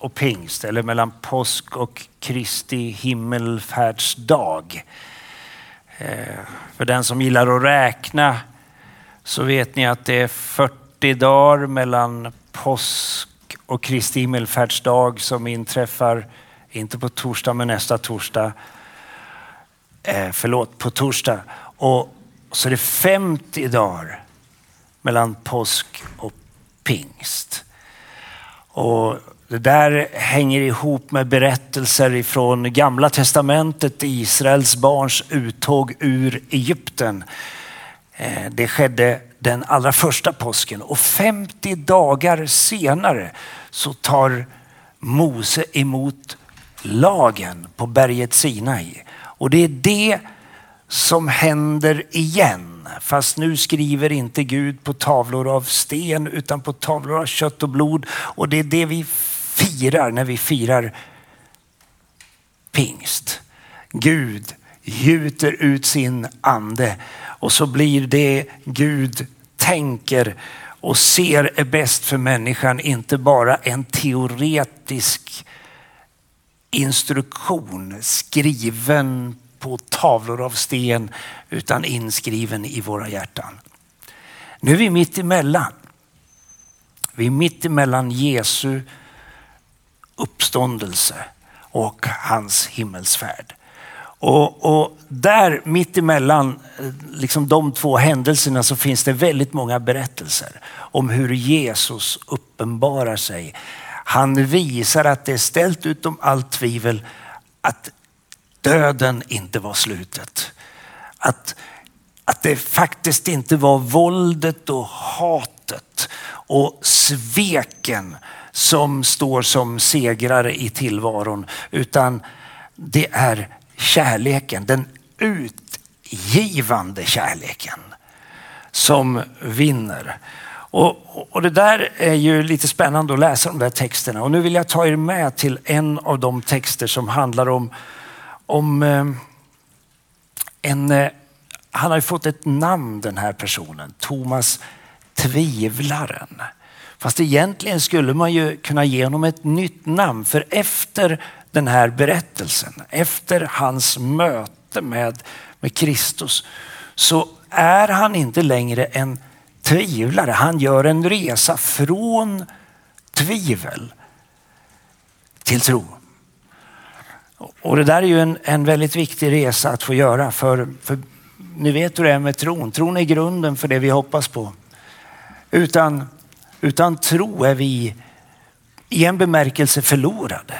och pingst, eller mellan påsk och Kristi himmelfärdsdag. Eh, för den som gillar att räkna så vet ni att det är 40 dagar mellan påsk och Kristi himmelfärdsdag som inträffar, inte på torsdag men nästa torsdag. Eh, förlåt, på torsdag. Och så är det 50 dagar mellan påsk och pingst. Och det där hänger ihop med berättelser ifrån gamla testamentet, Israels barns uttåg ur Egypten. Eh, det skedde den allra första påsken och 50 dagar senare så tar Mose emot lagen på berget Sinai. Och det är det som händer igen. Fast nu skriver inte Gud på tavlor av sten utan på tavlor av kött och blod. Och det är det vi firar när vi firar pingst. Gud gjuter ut sin ande och så blir det Gud tänker och ser är bäst för människan inte bara en teoretisk instruktion skriven på tavlor av sten utan inskriven i våra hjärtan. Nu är vi mitt emellan. Vi är mitt emellan Jesu uppståndelse och hans himmelsfärd. Och, och där mitt emellan eh, liksom de två händelserna så finns det väldigt många berättelser om hur Jesus uppenbarar sig. Han visar att det är ställt utom allt tvivel att döden inte var slutet. Att, att det faktiskt inte var våldet och hatet och sveken som står som segrare i tillvaron utan det är kärleken, den utgivande kärleken som vinner. Och, och det där är ju lite spännande att läsa de där texterna och nu vill jag ta er med till en av de texter som handlar om, om eh, en, eh, han har ju fått ett namn den här personen, Thomas Tvivlaren. Fast egentligen skulle man ju kunna ge honom ett nytt namn för efter den här berättelsen, efter hans möte med, med Kristus så är han inte längre en tvivlare. Han gör en resa från tvivel till tro. Och det där är ju en, en väldigt viktig resa att få göra för, för ni vet hur det är med tron. Tron är grunden för det vi hoppas på. Utan, utan tro är vi i en bemärkelse förlorade.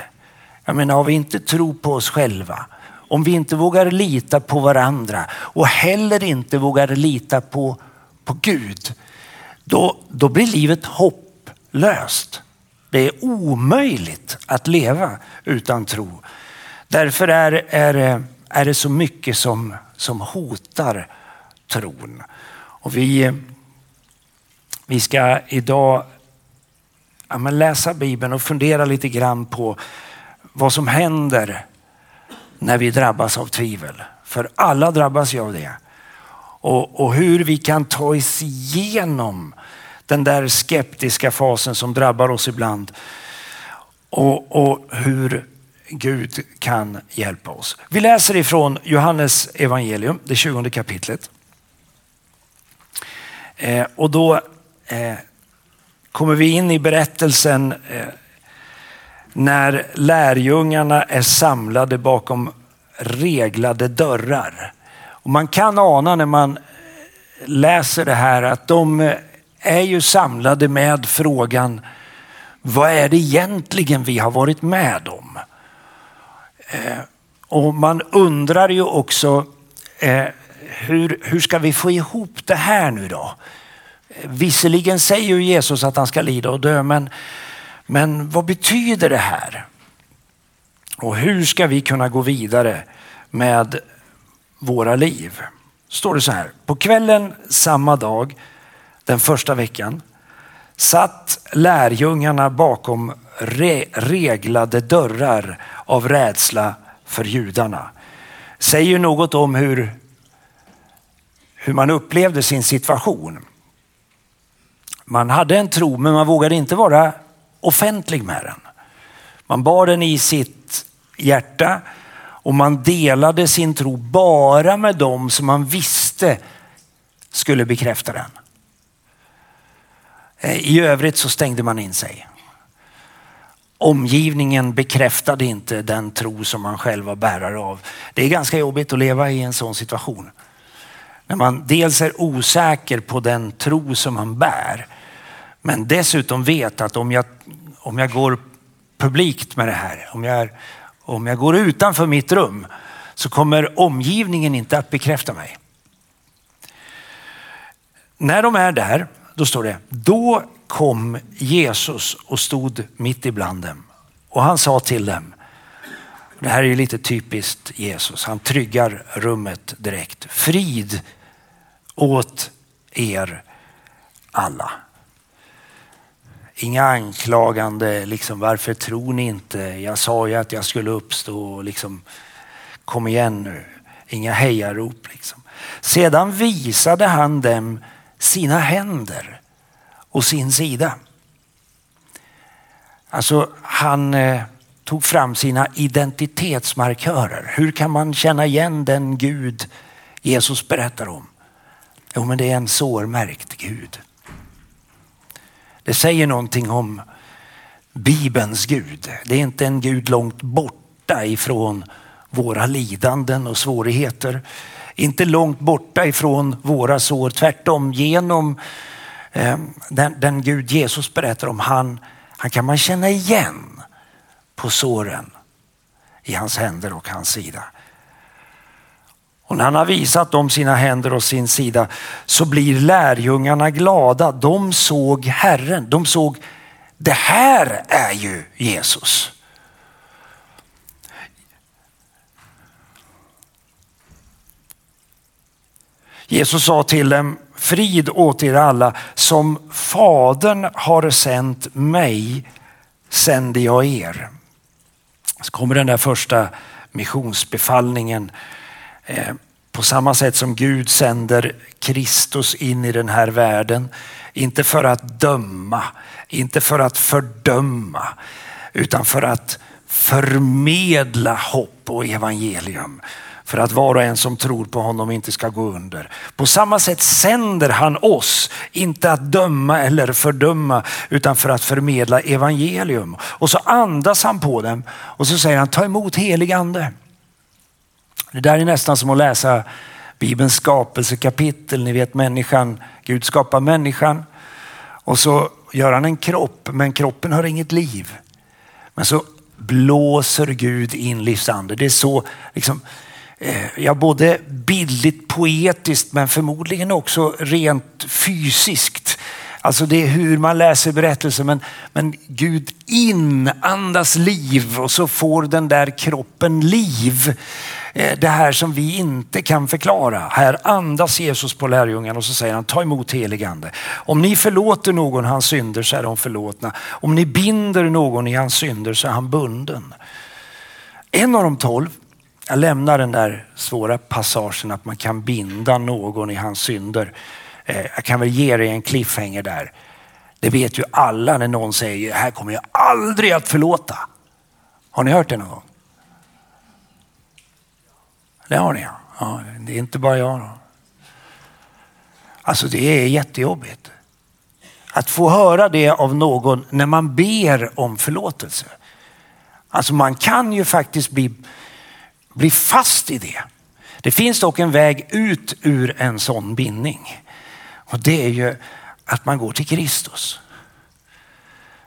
Jag menar, har vi inte tro på oss själva, om vi inte vågar lita på varandra och heller inte vågar lita på, på Gud, då, då blir livet hopplöst. Det är omöjligt att leva utan tro. Därför är, är, är det så mycket som, som hotar tron. Och vi, vi ska idag ja, läsa Bibeln och fundera lite grann på vad som händer när vi drabbas av tvivel. För alla drabbas ju av det. Och, och hur vi kan ta oss igenom den där skeptiska fasen som drabbar oss ibland. Och, och hur Gud kan hjälpa oss. Vi läser ifrån Johannes evangelium, det 20 kapitlet. Eh, och då eh, kommer vi in i berättelsen eh, när lärjungarna är samlade bakom reglade dörrar. Och man kan ana när man läser det här att de eh, är ju samlade med frågan vad är det egentligen vi har varit med om? Eh, och man undrar ju också eh, hur, hur ska vi få ihop det här nu då? Visserligen säger Jesus att han ska lida och dö men, men vad betyder det här? Och hur ska vi kunna gå vidare med våra liv. Står det så här. På kvällen samma dag, den första veckan, satt lärjungarna bakom re reglade dörrar av rädsla för judarna. Säger något om hur, hur man upplevde sin situation. Man hade en tro men man vågade inte vara offentlig med den. Man bar den i sitt hjärta och man delade sin tro bara med dem som man visste skulle bekräfta den. Eh, I övrigt så stängde man in sig. Omgivningen bekräftade inte den tro som man själv var bärare av. Det är ganska jobbigt att leva i en sån situation. När man dels är osäker på den tro som man bär, men dessutom vet att om jag, om jag går publikt med det här, om jag, om jag går utanför mitt rum så kommer omgivningen inte att bekräfta mig. När de är där, då står det, då kom Jesus och stod mitt ibland dem. Och han sa till dem, det här är ju lite typiskt Jesus, han tryggar rummet direkt. Frid åt er alla. Inga anklagande, liksom, varför tror ni inte? Jag sa ju att jag skulle uppstå. Liksom, kom igen nu. Inga hejarop. Liksom. Sedan visade han dem sina händer och sin sida. Alltså han eh, tog fram sina identitetsmarkörer. Hur kan man känna igen den Gud Jesus berättar om? Jo, men det är en sårmärkt Gud. Det säger någonting om Bibelns Gud. Det är inte en Gud långt borta ifrån våra lidanden och svårigheter. Inte långt borta ifrån våra sår, tvärtom genom eh, den, den, Gud Jesus berättar om, han, han kan man känna igen på såren i hans händer och hans sida. Och när han har visat dem sina händer och sin sida så blir lärjungarna glada. De såg Herren. De såg, det här är ju Jesus. Jesus sa till dem, frid åt er alla. Som Fadern har sänt mig sänder jag er. Så kommer den där första missionsbefallningen Eh, på samma sätt som Gud sänder Kristus in i den här världen. Inte för att döma, inte för att fördöma, utan för att förmedla hopp och evangelium. För att var och en som tror på honom inte ska gå under. På samma sätt sänder han oss, inte att döma eller fördöma, utan för att förmedla evangelium. Och så andas han på dem och så säger han, ta emot helig ande. Det där är nästan som att läsa Bibelns skapelsekapitel. Ni vet människan, Gud skapar människan och så gör han en kropp, men kroppen har inget liv. Men så blåser Gud in livsande. Det är så, liksom, eh, ja, både bildligt poetiskt men förmodligen också rent fysiskt. Alltså det är hur man läser berättelsen men, men Gud inandas liv och så får den där kroppen liv. Eh, det här som vi inte kan förklara. Här andas Jesus på lärjungarna och så säger han ta emot heligande. Om ni förlåter någon hans synder så är de förlåtna. Om ni binder någon i hans synder så är han bunden. En av de tolv, jag lämnar den där svåra passagen att man kan binda någon i hans synder. Eh, jag kan väl ge dig en cliffhanger där. Det vet ju alla när någon säger, här kommer jag aldrig att förlåta. Har ni hört det någon gång? Det har ni ja. Det är inte bara jag. Då. Alltså det är jättejobbigt. Att få höra det av någon när man ber om förlåtelse. Alltså man kan ju faktiskt bli, bli fast i det. Det finns dock en väg ut ur en sån bindning. Och det är ju att man går till Kristus.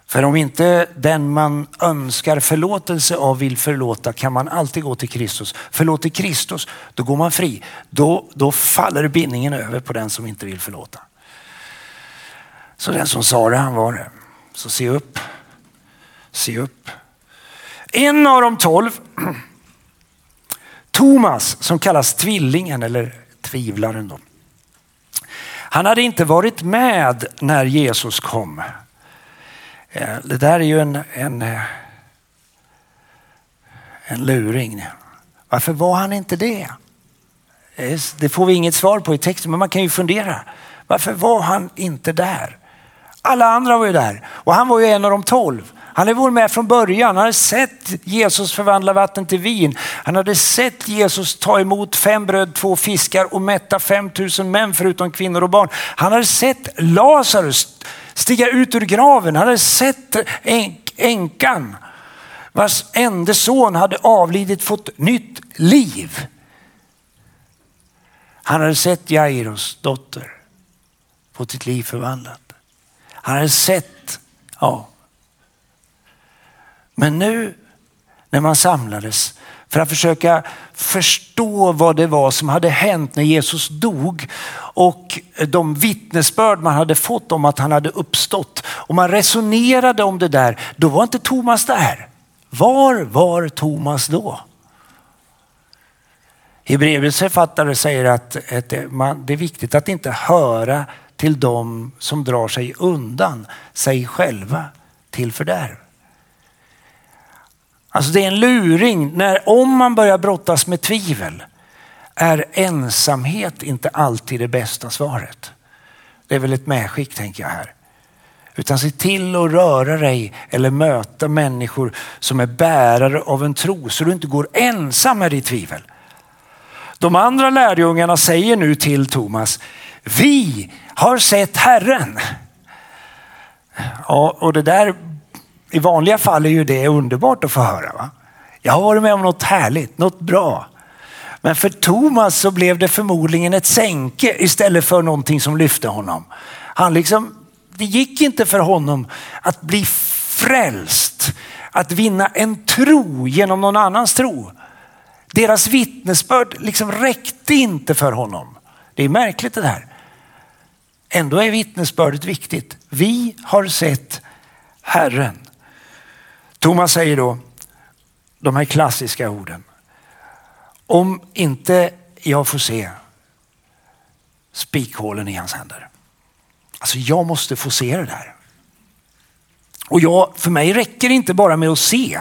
För om inte den man önskar förlåtelse av vill förlåta kan man alltid gå till Kristus. Förlåter Kristus, då går man fri. Då, då faller bindningen över på den som inte vill förlåta. Så den som sa det, han var det. Så se upp. Se upp. En av de tolv Thomas som kallas tvillingen eller tvivlaren. Då. Han hade inte varit med när Jesus kom. Eh, det där är ju en, en, eh, en luring. Varför var han inte det? Eh, det får vi inget svar på i texten, men man kan ju fundera. Varför var han inte där? Alla andra var ju där och han var ju en av de tolv. Han hade varit med från början. Han hade sett Jesus förvandla vatten till vin. Han hade sett Jesus ta emot fem bröd, två fiskar och mätta 5000 män förutom kvinnor och barn. Han hade sett Lazarus stiga ut ur graven. Han hade sett änkan vars enda son hade avlidit fått nytt liv. Han hade sett Jairos dotter få sitt liv förvandlat. Han hade sett, ja. Men nu när man samlades för att försöka förstå vad det var som hade hänt när Jesus dog och de vittnesbörd man hade fått om att han hade uppstått. Och man resonerade om det där, då var inte Thomas där. Var var Thomas då? Hebreerbrevets författare säger att det är viktigt att inte höra till dem som drar sig undan sig själva till fördärv. Alltså det är en luring när om man börjar brottas med tvivel är ensamhet inte alltid det bästa svaret. Det är väl ett medskick tänker jag här. Utan se till att röra dig eller möta människor som är bärare av en tro så du inte går ensam med ditt tvivel. De andra lärjungarna säger nu till Thomas, vi har sett Herren. Ja, och det där i vanliga fall är ju det underbart att få höra. Va? Jag har varit med om något härligt, något bra. Men för Thomas så blev det förmodligen ett sänke istället för någonting som lyfte honom. Han liksom, det gick inte för honom att bli frälst, att vinna en tro genom någon annans tro. Deras vittnesbörd liksom räckte inte för honom. Det är märkligt det där. Ändå är vittnesbördet viktigt. Vi har sett Herren. Thomas säger då de här klassiska orden. Om inte jag får se spikhålen i hans händer. Alltså jag måste få se det där. Och jag, för mig räcker det inte bara med att se.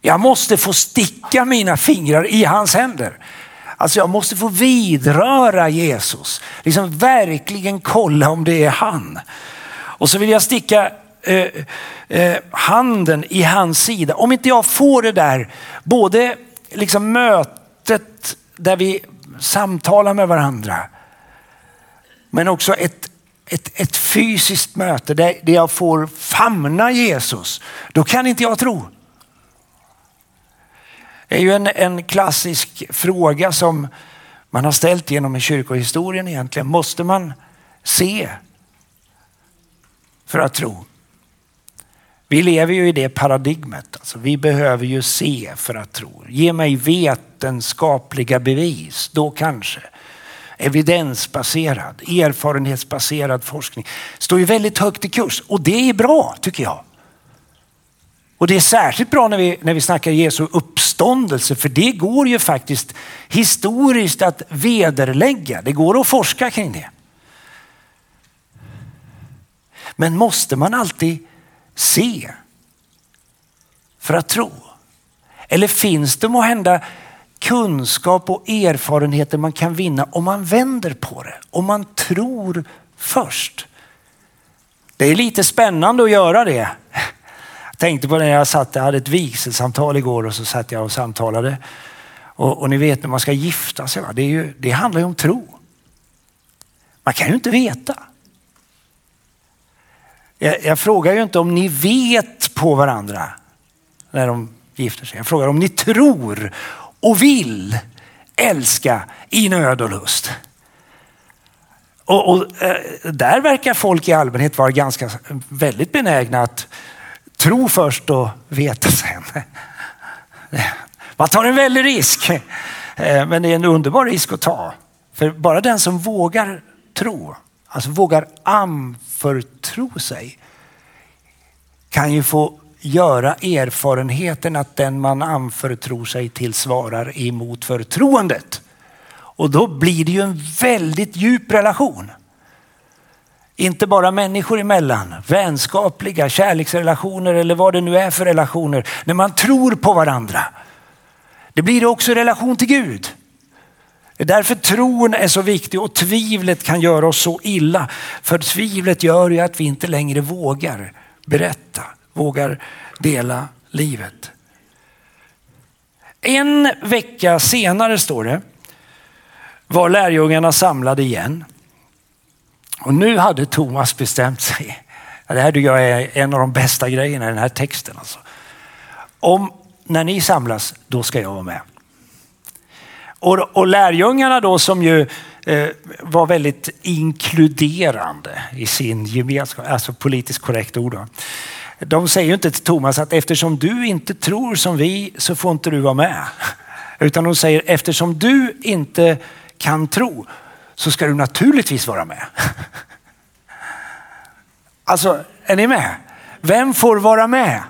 Jag måste få sticka mina fingrar i hans händer. Alltså jag måste få vidröra Jesus. Liksom verkligen kolla om det är han. Och så vill jag sticka eh, eh, handen i hans sida. Om inte jag får det där, både liksom mötet där vi samtalar med varandra, men också ett, ett, ett fysiskt möte där, där jag får famna Jesus, då kan inte jag tro. Det är ju en, en klassisk fråga som man har ställt genom kyrkohistorien egentligen. Måste man se för att tro? Vi lever ju i det paradigmet. Alltså, vi behöver ju se för att tro. Ge mig vetenskapliga bevis, då kanske. Evidensbaserad, erfarenhetsbaserad forskning står ju väldigt högt i kurs och det är bra tycker jag. Och det är särskilt bra när vi, när vi snackar Jesu uppståndelse för det går ju faktiskt historiskt att vederlägga. Det går att forska kring det. Men måste man alltid se för att tro? Eller finns det må hända kunskap och erfarenheter man kan vinna om man vänder på det? Om man tror först. Det är lite spännande att göra det. Jag tänkte på det när jag satt, jag hade ett vigselsamtal igår och så satt jag och samtalade. Och, och ni vet när man ska gifta sig, va? Det, är ju, det handlar ju om tro. Man kan ju inte veta. Jag, jag, frågar ju inte om ni vet på varandra när de gifter sig. Jag frågar om ni tror och vill älska i nöd och lust. Och, och eh, där verkar folk i allmänhet vara ganska väldigt benägna att tro först och veta sen. Man tar en väldig risk, eh, men det är en underbar risk att ta. För bara den som vågar tro Alltså vågar anförtro sig kan ju få göra erfarenheten att den man anförtror sig till svarar emot förtroendet. Och då blir det ju en väldigt djup relation. Inte bara människor emellan, vänskapliga kärleksrelationer eller vad det nu är för relationer. När man tror på varandra. Det blir också relation till Gud. Det är därför tron är så viktig och tvivlet kan göra oss så illa. För tvivlet gör ju att vi inte längre vågar berätta, vågar dela livet. En vecka senare står det, var lärjungarna samlade igen. Och nu hade Thomas bestämt sig. Det här jag är en av de bästa grejerna i den här texten. Alltså. Om när ni samlas, då ska jag vara med. Och, och lärjungarna då som ju eh, var väldigt inkluderande i sin gemenskap, alltså politiskt korrekt ord. Då. De säger ju inte till Thomas att eftersom du inte tror som vi så får inte du vara med. Utan de säger eftersom du inte kan tro så ska du naturligtvis vara med. Alltså, är ni med? Vem får vara med?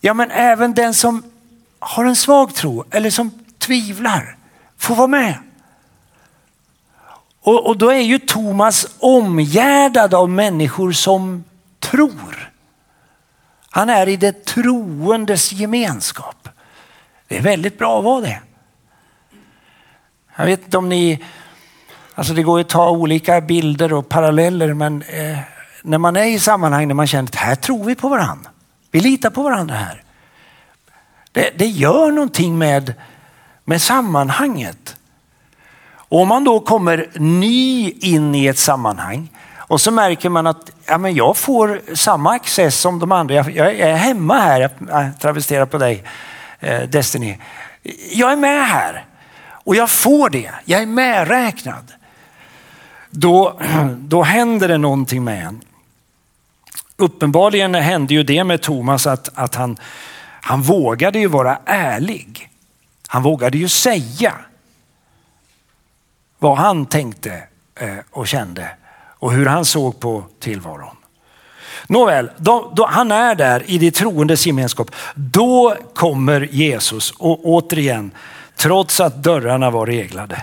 Ja, men även den som har en svag tro eller som tvivlar får vara med. Och, och då är ju Thomas omgärdad av människor som tror. Han är i det troendes gemenskap. Det är väldigt bra att vara det. Jag vet inte om ni, alltså det går ju att ta olika bilder och paralleller men eh, när man är i sammanhang där man känner att här tror vi på varandra. Vi litar på varandra här. Det, det gör någonting med, med sammanhanget. Och om man då kommer ny in i ett sammanhang och så märker man att ja, men jag får samma access som de andra. Jag, jag är hemma här, jag äh, travesterar på dig eh, Destiny. Jag är med här och jag får det. Jag är medräknad. Då, då händer det någonting med en. Uppenbarligen hände ju det med Thomas att, att han, han vågade ju vara ärlig. Han vågade ju säga vad han tänkte eh, och kände och hur han såg på tillvaron. Nåväl, då, då, han är där i det troendes gemenskap. Då kommer Jesus och återigen, trots att dörrarna var reglade.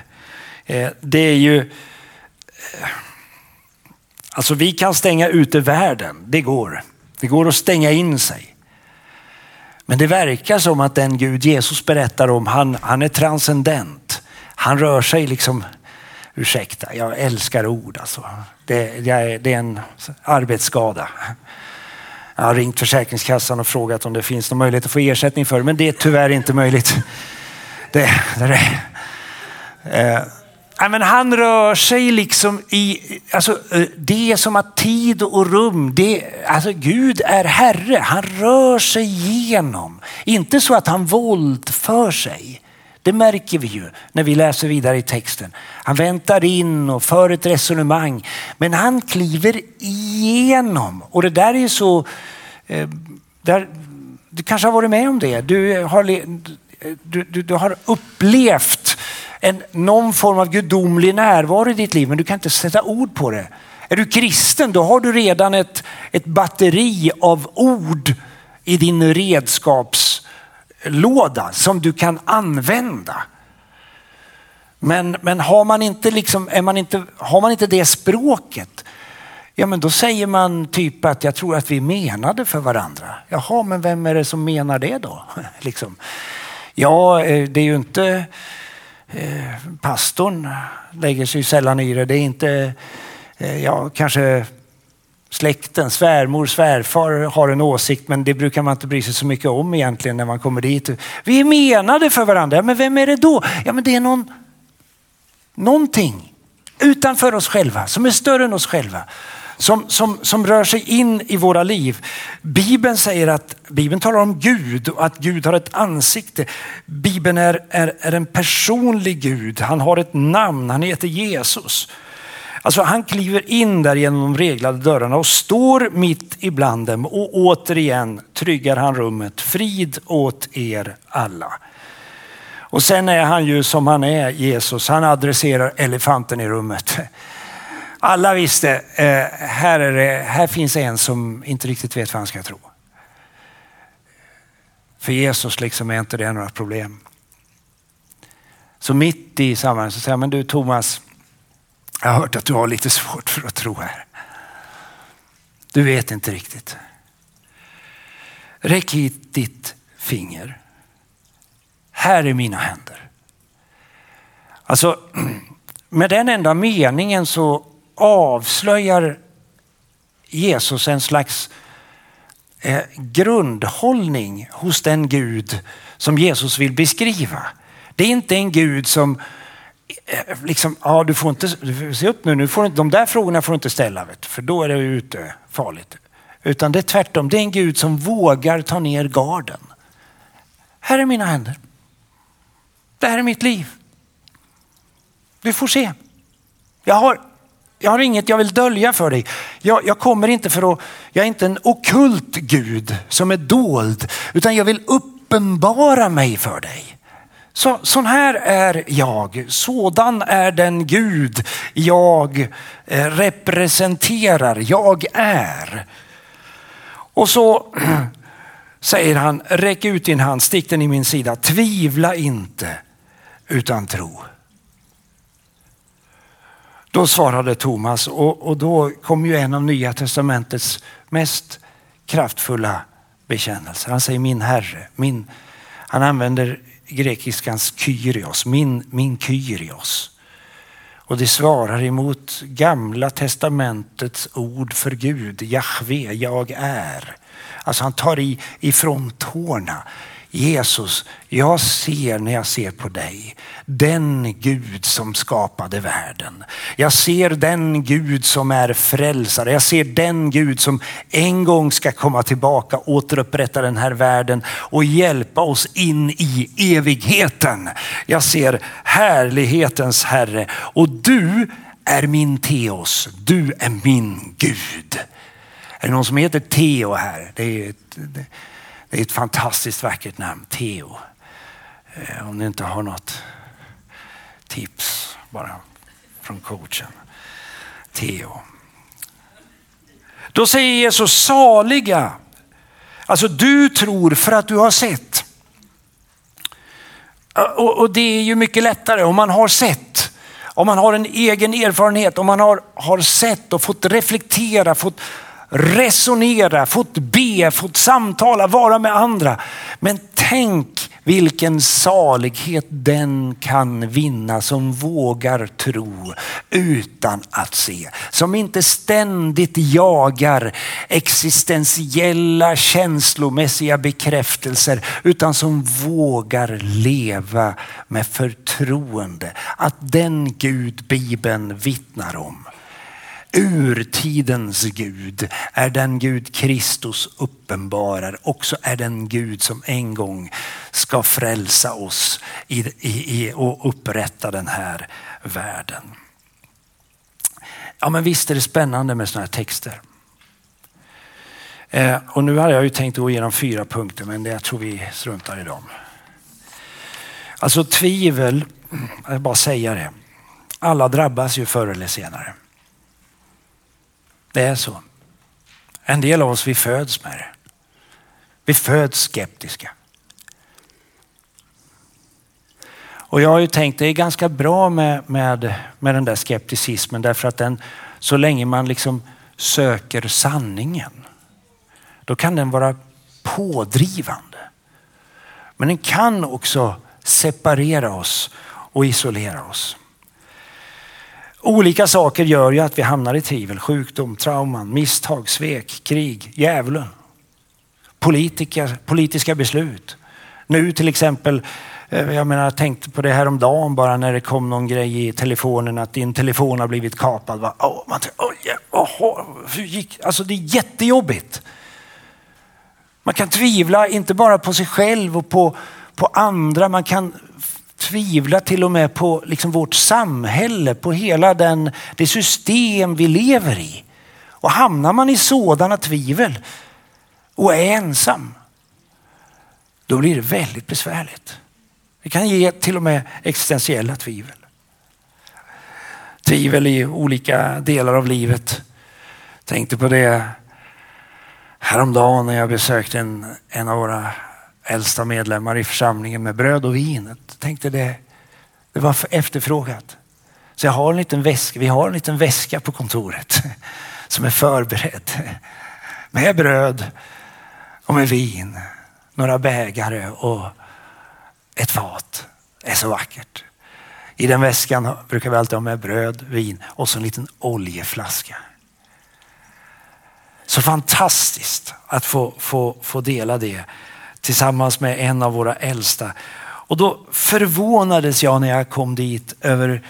Eh, det är ju... Eh, alltså vi kan stänga ute världen, det går. Det går att stänga in sig. Men det verkar som att den Gud Jesus berättar om, han, han är transcendent. Han rör sig liksom, ursäkta, jag älskar ord alltså. Det, det, är, det är en arbetsskada. Jag har ringt Försäkringskassan och frågat om det finns någon möjlighet att få ersättning för det, men det är tyvärr inte möjligt. Det, det är. Eh, men han rör sig liksom i, alltså, eh, det är som att tid och rum, det, alltså Gud är Herre. Han rör sig igenom. Inte så att han våldför sig. Det märker vi ju när vi läser vidare i texten. Han väntar in och för ett resonemang. Men han kliver igenom. Och det där är så... Eh, där, du kanske har varit med om det. Du har, du, du, du har upplevt en, någon form av gudomlig närvaro i ditt liv men du kan inte sätta ord på det. Är du kristen då har du redan ett, ett batteri av ord i din redskapslåda som du kan använda. Men, men har, man inte liksom, är man inte, har man inte det språket, ja men då säger man typ att jag tror att vi menade för varandra. Jaha, men vem är det som menar det då? liksom. Ja, eh, det är ju inte eh, pastorn lägger sig sällan i det. Det är inte, eh, ja kanske släkten, svärmor, svärfar har en åsikt men det brukar man inte bry sig så mycket om egentligen när man kommer dit. Vi är menade för varandra, men vem är det då? Ja men det är någon, någonting utanför oss själva som är större än oss själva som, som, som rör sig in i våra liv. Bibeln säger att Bibeln talar om Gud och att Gud har ett ansikte. Bibeln är, är, är en personlig Gud. Han har ett namn. Han heter Jesus. Alltså han kliver in där genom de reglade dörrarna och står mitt ibland dem och återigen tryggar han rummet. Frid åt er alla. Och sen är han ju som han är, Jesus. Han adresserar elefanten i rummet. Alla visste, eh, här, är det, här finns en som inte riktigt vet vad han ska tro. För Jesus liksom är inte det några problem. Så mitt i sammanhanget så säger jag, men du Thomas, jag har hört att du har lite svårt för att tro här. Du vet inte riktigt. Räck hit ditt finger. Här är mina händer. Alltså, med den enda meningen så avslöjar Jesus en slags eh, grundhållning hos den Gud som Jesus vill beskriva. Det är inte en Gud som eh, liksom, ja du får inte, se upp nu, nu får, de där frågorna får du inte ställa, vet, för då är det ute farligt. Utan det är tvärtom, det är en Gud som vågar ta ner garden. Här är mina händer. Det här är mitt liv. Du får se. Jag har, jag har inget jag vill dölja för dig. Jag, jag kommer inte för att, jag är inte en okult Gud som är dold, utan jag vill uppenbara mig för dig. Så, sån här är jag. Sådan är den Gud jag eh, representerar. Jag är. Och så säger han, räck ut din hand, stick den i min sida. Tvivla inte utan tro. Då svarade Thomas och, och då kom ju en av Nya Testamentets mest kraftfulla bekännelser. Han säger min Herre, min, han använder grekiskans kyrios, min, min kyrios. Och det svarar emot gamla testamentets ord för Gud, Jahve, jag är. Alltså han tar i ifrån tårna. Jesus, jag ser när jag ser på dig den Gud som skapade världen. Jag ser den Gud som är frälsare. Jag ser den Gud som en gång ska komma tillbaka, återupprätta den här världen och hjälpa oss in i evigheten. Jag ser härlighetens Herre och du är min Teos. Du är min Gud. Är det någon som heter Teo här? Det är ett, det är ett fantastiskt vackert namn, Teo. Eh, om ni inte har något tips bara från coachen. Teo. Då säger Jesus saliga. Alltså du tror för att du har sett. Eh, och, och, det är ju mycket lättare om man har sett. Om man har en egen erfarenhet, om man har, har sett och fått reflektera, fått resonera, fått be, fått samtala, vara med andra. Men tänk vilken salighet den kan vinna som vågar tro utan att se. Som inte ständigt jagar existentiella känslomässiga bekräftelser utan som vågar leva med förtroende. Att den Gud Bibeln vittnar om urtidens Gud är den Gud Kristus uppenbarar. Också är den Gud som en gång ska frälsa oss i, i, i, och upprätta den här världen. Ja men visst är det spännande med sådana här texter. Eh, och nu har jag ju tänkt gå igenom fyra punkter men jag tror vi struntar i dem. Alltså tvivel, jag vill bara säga det. Alla drabbas ju förr eller senare. Det är så. En del av oss vi föds med det. Vi föds skeptiska. Och jag har ju tänkt det är ganska bra med, med, med den där skepticismen därför att den, så länge man liksom söker sanningen, då kan den vara pådrivande. Men den kan också separera oss och isolera oss. Olika saker gör ju att vi hamnar i tvivel. Sjukdom, trauman, misstag, svek, krig, djävulen. Politiker, politiska beslut. Nu till exempel, eh, jag menar, jag tänkte på det här om dagen bara när det kom någon grej i telefonen att din telefon har blivit kapad. Va? Oh, man oh, yeah, oh, hur gick? Alltså det är jättejobbigt. Man kan tvivla inte bara på sig själv och på, på andra. Man kan tvivla till och med på liksom vårt samhälle, på hela den, det system vi lever i. Och hamnar man i sådana tvivel och är ensam, då blir det väldigt besvärligt. Det kan ge till och med existentiella tvivel. Tvivel i olika delar av livet. Tänkte på det häromdagen när jag besökte en, en av våra äldsta medlemmar i församlingen med bröd och vin. Jag tänkte det, det var efterfrågat. Så jag har en liten väska, vi har en liten väska på kontoret som är förberedd med bröd och med vin, några bägare och ett fat. Det är så vackert. I den väskan brukar vi alltid ha med bröd, vin och så en liten oljeflaska. Så fantastiskt att få, få, få dela det tillsammans med en av våra äldsta. Och då förvånades jag när jag kom dit över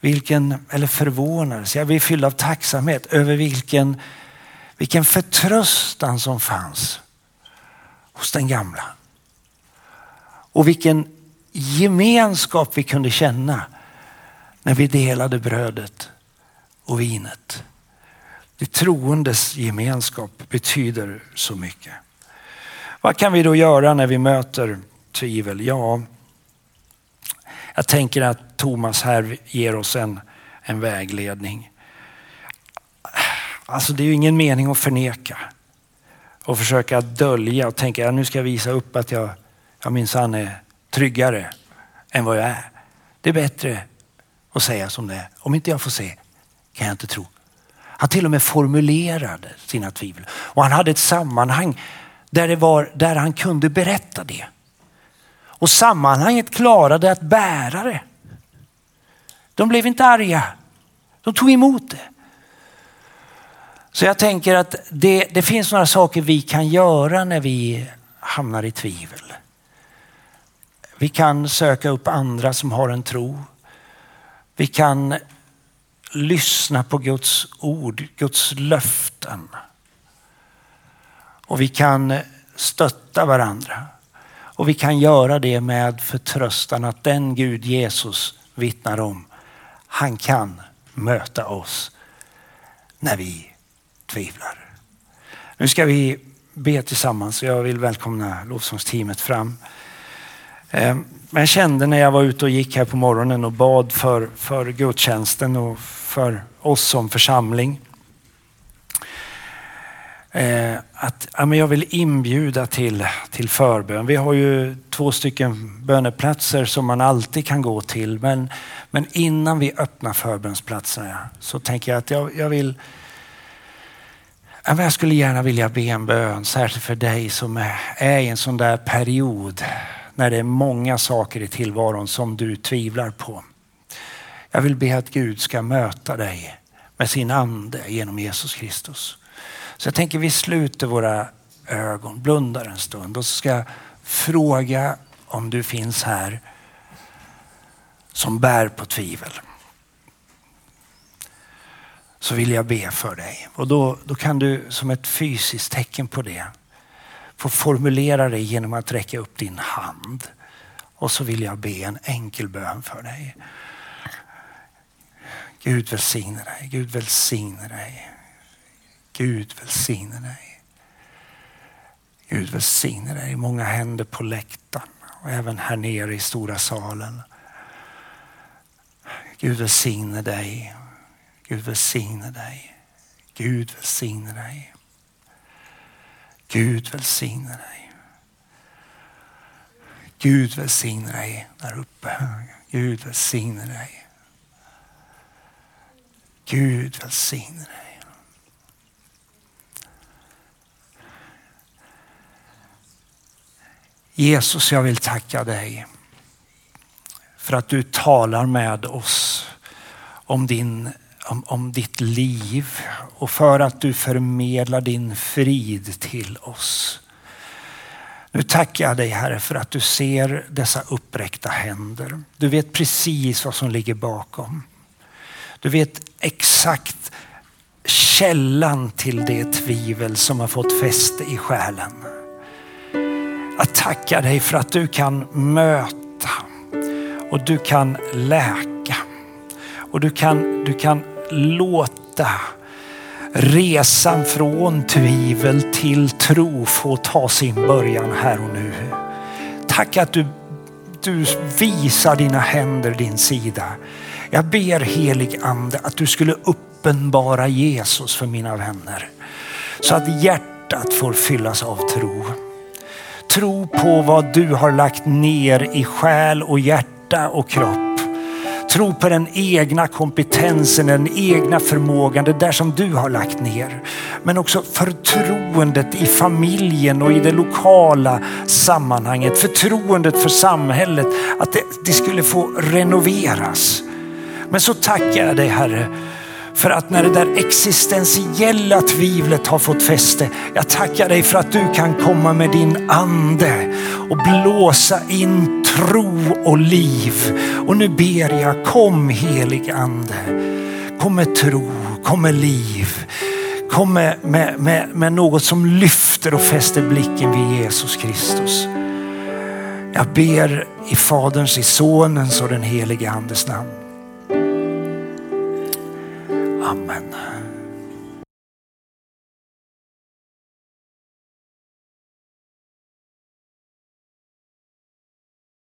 vilken, eller förvånades, jag blev fylld av tacksamhet över vilken, vilken förtröstan som fanns hos den gamla. Och vilken gemenskap vi kunde känna när vi delade brödet och vinet. Det troendes gemenskap betyder så mycket. Vad kan vi då göra när vi möter tvivel? Ja, jag tänker att Thomas här ger oss en, en vägledning. Alltså det är ju ingen mening att förneka och försöka dölja och tänka att nu ska jag visa upp att jag, jag minsann är tryggare än vad jag är. Det är bättre att säga som det är. Om inte jag får se kan jag inte tro. Han till och med formulerade sina tvivel och han hade ett sammanhang där, det var, där han kunde berätta det. Och sammanhanget klarade att bära det. De blev inte arga. De tog emot det. Så jag tänker att det, det finns några saker vi kan göra när vi hamnar i tvivel. Vi kan söka upp andra som har en tro. Vi kan lyssna på Guds ord, Guds löften. Och vi kan stötta varandra. Och vi kan göra det med förtröstan att den Gud Jesus vittnar om, han kan möta oss när vi tvivlar. Nu ska vi be tillsammans. och Jag vill välkomna lovsångsteamet fram. Men jag kände när jag var ute och gick här på morgonen och bad för, för gudstjänsten och för oss som församling. Eh, att ja, jag vill inbjuda till, till förbön. Vi har ju två stycken böneplatser som man alltid kan gå till. Men, men innan vi öppnar förbönsplatserna så tänker jag att jag, jag vill jag skulle gärna vilja be en bön, särskilt för dig som är i en sån där period när det är många saker i tillvaron som du tvivlar på. Jag vill be att Gud ska möta dig med sin ande genom Jesus Kristus. Så jag tänker vi sluter våra ögon, blundar en stund och så ska jag fråga om du finns här som bär på tvivel. Så vill jag be för dig. Och då, då kan du som ett fysiskt tecken på det få formulera dig genom att räcka upp din hand. Och så vill jag be en enkel bön för dig. Gud välsigne dig, Gud välsigne dig. Gud välsigne dig. Gud välsigne dig. Många händer på läktaren och även här nere i stora salen. Gud välsigne dig. Gud välsigne dig. Gud välsigne dig. Gud välsigne dig. Gud välsigne dig där uppe. Gud välsigne dig. Gud välsigne dig. Jesus, jag vill tacka dig för att du talar med oss om din om, om ditt liv och för att du förmedlar din frid till oss. Nu tackar jag dig Herre för att du ser dessa uppräckta händer. Du vet precis vad som ligger bakom. Du vet exakt källan till det tvivel som har fått fäste i själen. Jag tackar dig för att du kan möta och du kan läka och du kan, du kan låta resan från tvivel till tro få ta sin början här och nu. Tack att du, du visar dina händer din sida. Jag ber helig ande att du skulle uppenbara Jesus för mina vänner så att hjärtat får fyllas av tro tro på vad du har lagt ner i själ och hjärta och kropp. Tro på den egna kompetensen, den egna förmågan, det där som du har lagt ner. Men också förtroendet i familjen och i det lokala sammanhanget. Förtroendet för samhället, att det, det skulle få renoveras. Men så tackar jag dig Herre för att när det där existentiella tvivlet har fått fäste, jag tackar dig för att du kan komma med din ande och blåsa in tro och liv. Och nu ber jag, kom helig ande. Kom med tro, kom med liv. Kom med, med, med, med något som lyfter och fäster blicken vid Jesus Kristus. Jag ber i Faderns, i Sonens och den helige Andes namn. Amen.